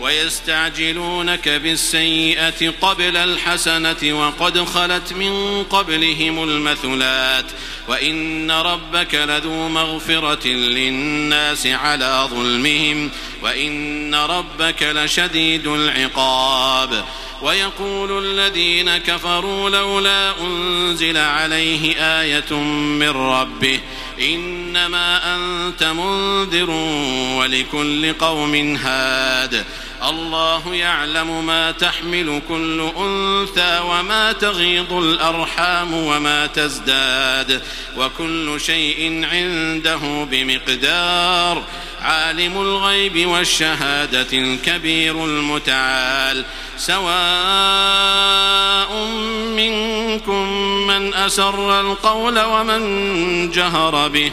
ويستعجلونك بالسيئة قبل الحسنة وقد خلت من قبلهم المثلات وإن ربك لذو مغفرة للناس على ظلمهم وإن ربك لشديد العقاب ويقول الذين كفروا لولا أنزل عليه آية من ربه إنما أنت منذر ولكل قوم هاد الله يعلم ما تحمل كل أنثى وما تغيض الأرحام وما تزداد وكل شيء عنده بمقدار عالم الغيب والشهادة الكبير المتعال سواء منكم من أسر القول ومن جهر به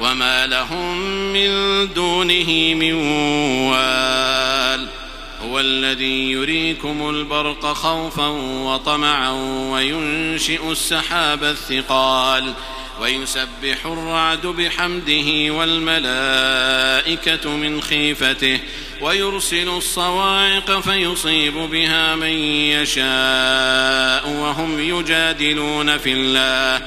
وما لهم من دونه من وال هو الذي يريكم البرق خوفا وطمعا وينشئ السحاب الثقال ويسبح الرعد بحمده والملائكة من خيفته ويرسل الصواعق فيصيب بها من يشاء وهم يجادلون في الله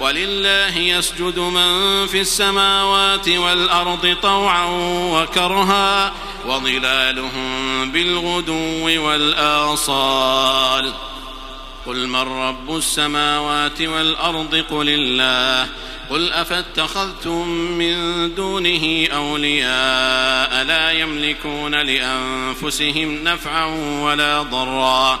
ولله يسجد من في السماوات والأرض طوعا وكرها وظلالهم بالغدو والآصال. قل من رب السماوات والأرض؟ قل الله. قل أفاتخذتم من دونه أولياء لا يملكون لأنفسهم نفعا ولا ضرا.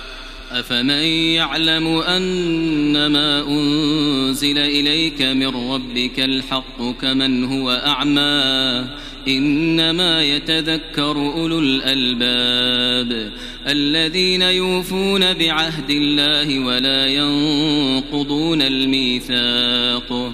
أفمن يعلم أنما أنزل إليك من ربك الحق كمن هو أعمى إنما يتذكر أولو الألباب الذين يوفون بعهد الله ولا ينقضون الميثاق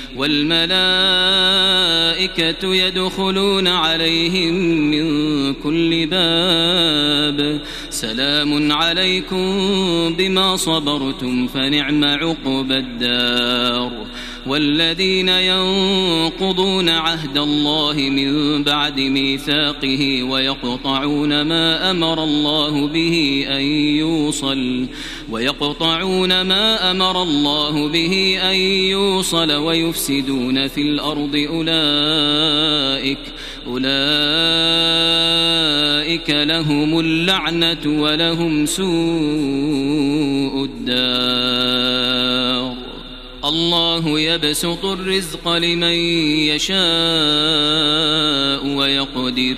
والملائكة يدخلون عليهم من كل باب سلام عليكم بما صبرتم فنعم عقبى الدار. والذين ينقضون عهد الله من بعد ميثاقه ويقطعون ما أمر الله به أن يوصل ويقطعون ما أمر الله به أن يوصل ويفسدون في الأرض أولئك. أولئك لهم اللعنة ولهم سوء الدار. الله يبسط الرزق لمن يشاء ويقدر.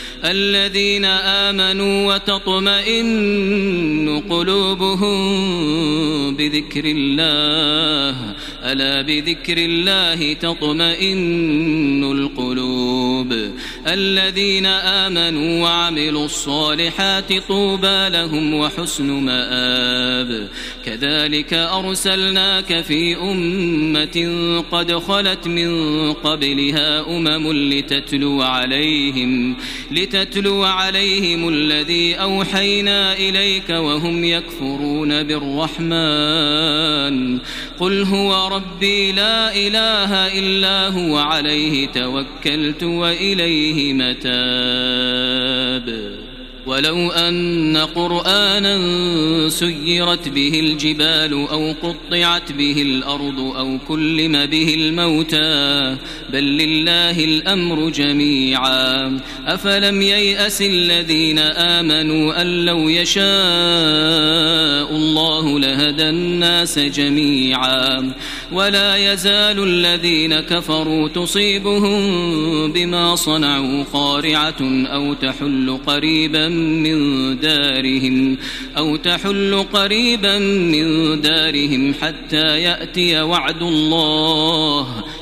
الذين آمنوا وتطمئن قلوبهم بذكر الله. ألا بذكر الله تطمئن القلوب. الذين آمنوا وعملوا الصالحات طوبى لهم وحسن مآب. كذلك أرسلناك في أمة قد خلت من قبلها أمم لتتلو عليهم لتتلو عليهم الذي أوحينا إليك وهم يكفرون بالرحمن. قل هو ربي لا إله إلا هو عليه توكلت وإليه متاب. ولو أن قرآنا سيرت به الجبال أو قطعت به الأرض أو كلم به الموتى بل لله الأمر جميعا. أفلم ييأس الذين آمنوا أن لو يشاء الله لهدى الناس جميعا. ولا يزال الذين كفروا تصيبهم بما صنعوا قارعة أو تحل قريبا من دارهم أو تحل قريبا من دارهم حتى يأتي وعد الله.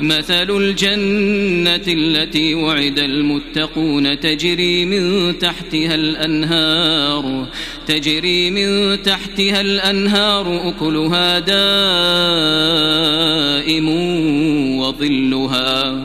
مثل الجنة التي وعد المتقون تجري من تحتها الأنهار تجري من تحتها الأنهار أكلها دائم وظلها.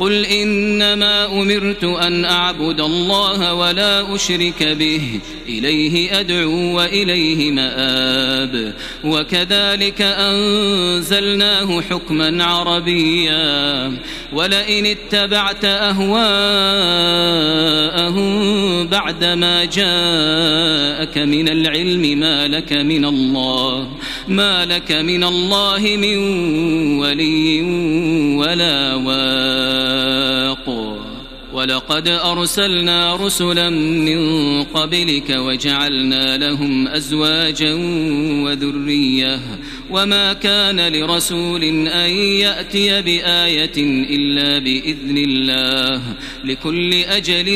قل إنما أمرت أن أعبد الله ولا أشرك به إليه أدعو وإليه مآب. وكذلك أنزلناه حكما عربيا. ولئن اتبعت أهواءهم بعدما جاءك من العلم ما لك من الله ما لك من الله من ولي ولا واق ولقد أرسلنا رسلا من قبلك وجعلنا لهم أزواجا وذرية وما كان لرسول أن يأتي بآية إلا بإذن الله لكل أجل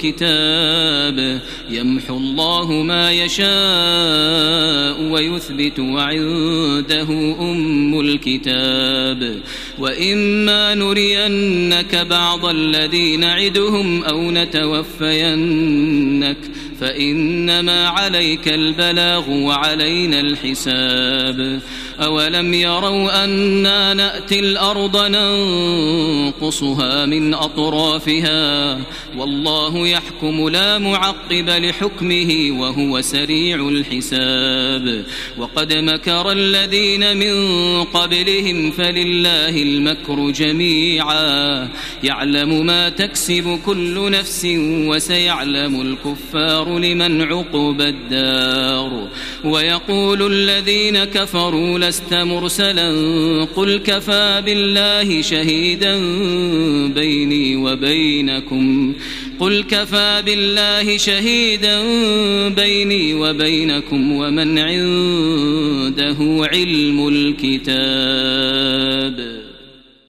كتاب يمحو الله ما يشاء ويثبت وعنده أم الكتاب وإما نرينك بعض الذي نعدهم أو نتوفينك فإنما عليك البلاغ وعلينا الحساب. أولم يروا أنا نأتي الأرض ننقصها من أطرافها؟ والله يحكم لا معقب لحكمه وهو سريع الحساب. وقد مكر الذين من قبلهم فلله المكر جميعا. يعلم ما تكسب كل نفس وسيعلم الكفار لمن عقب الدار ويقول الذين كفروا لست مرسلا قل كفى بالله شهيدا بيني وبينكم قل كفى بالله شهيدا بيني وبينكم ومن عنده علم الكتاب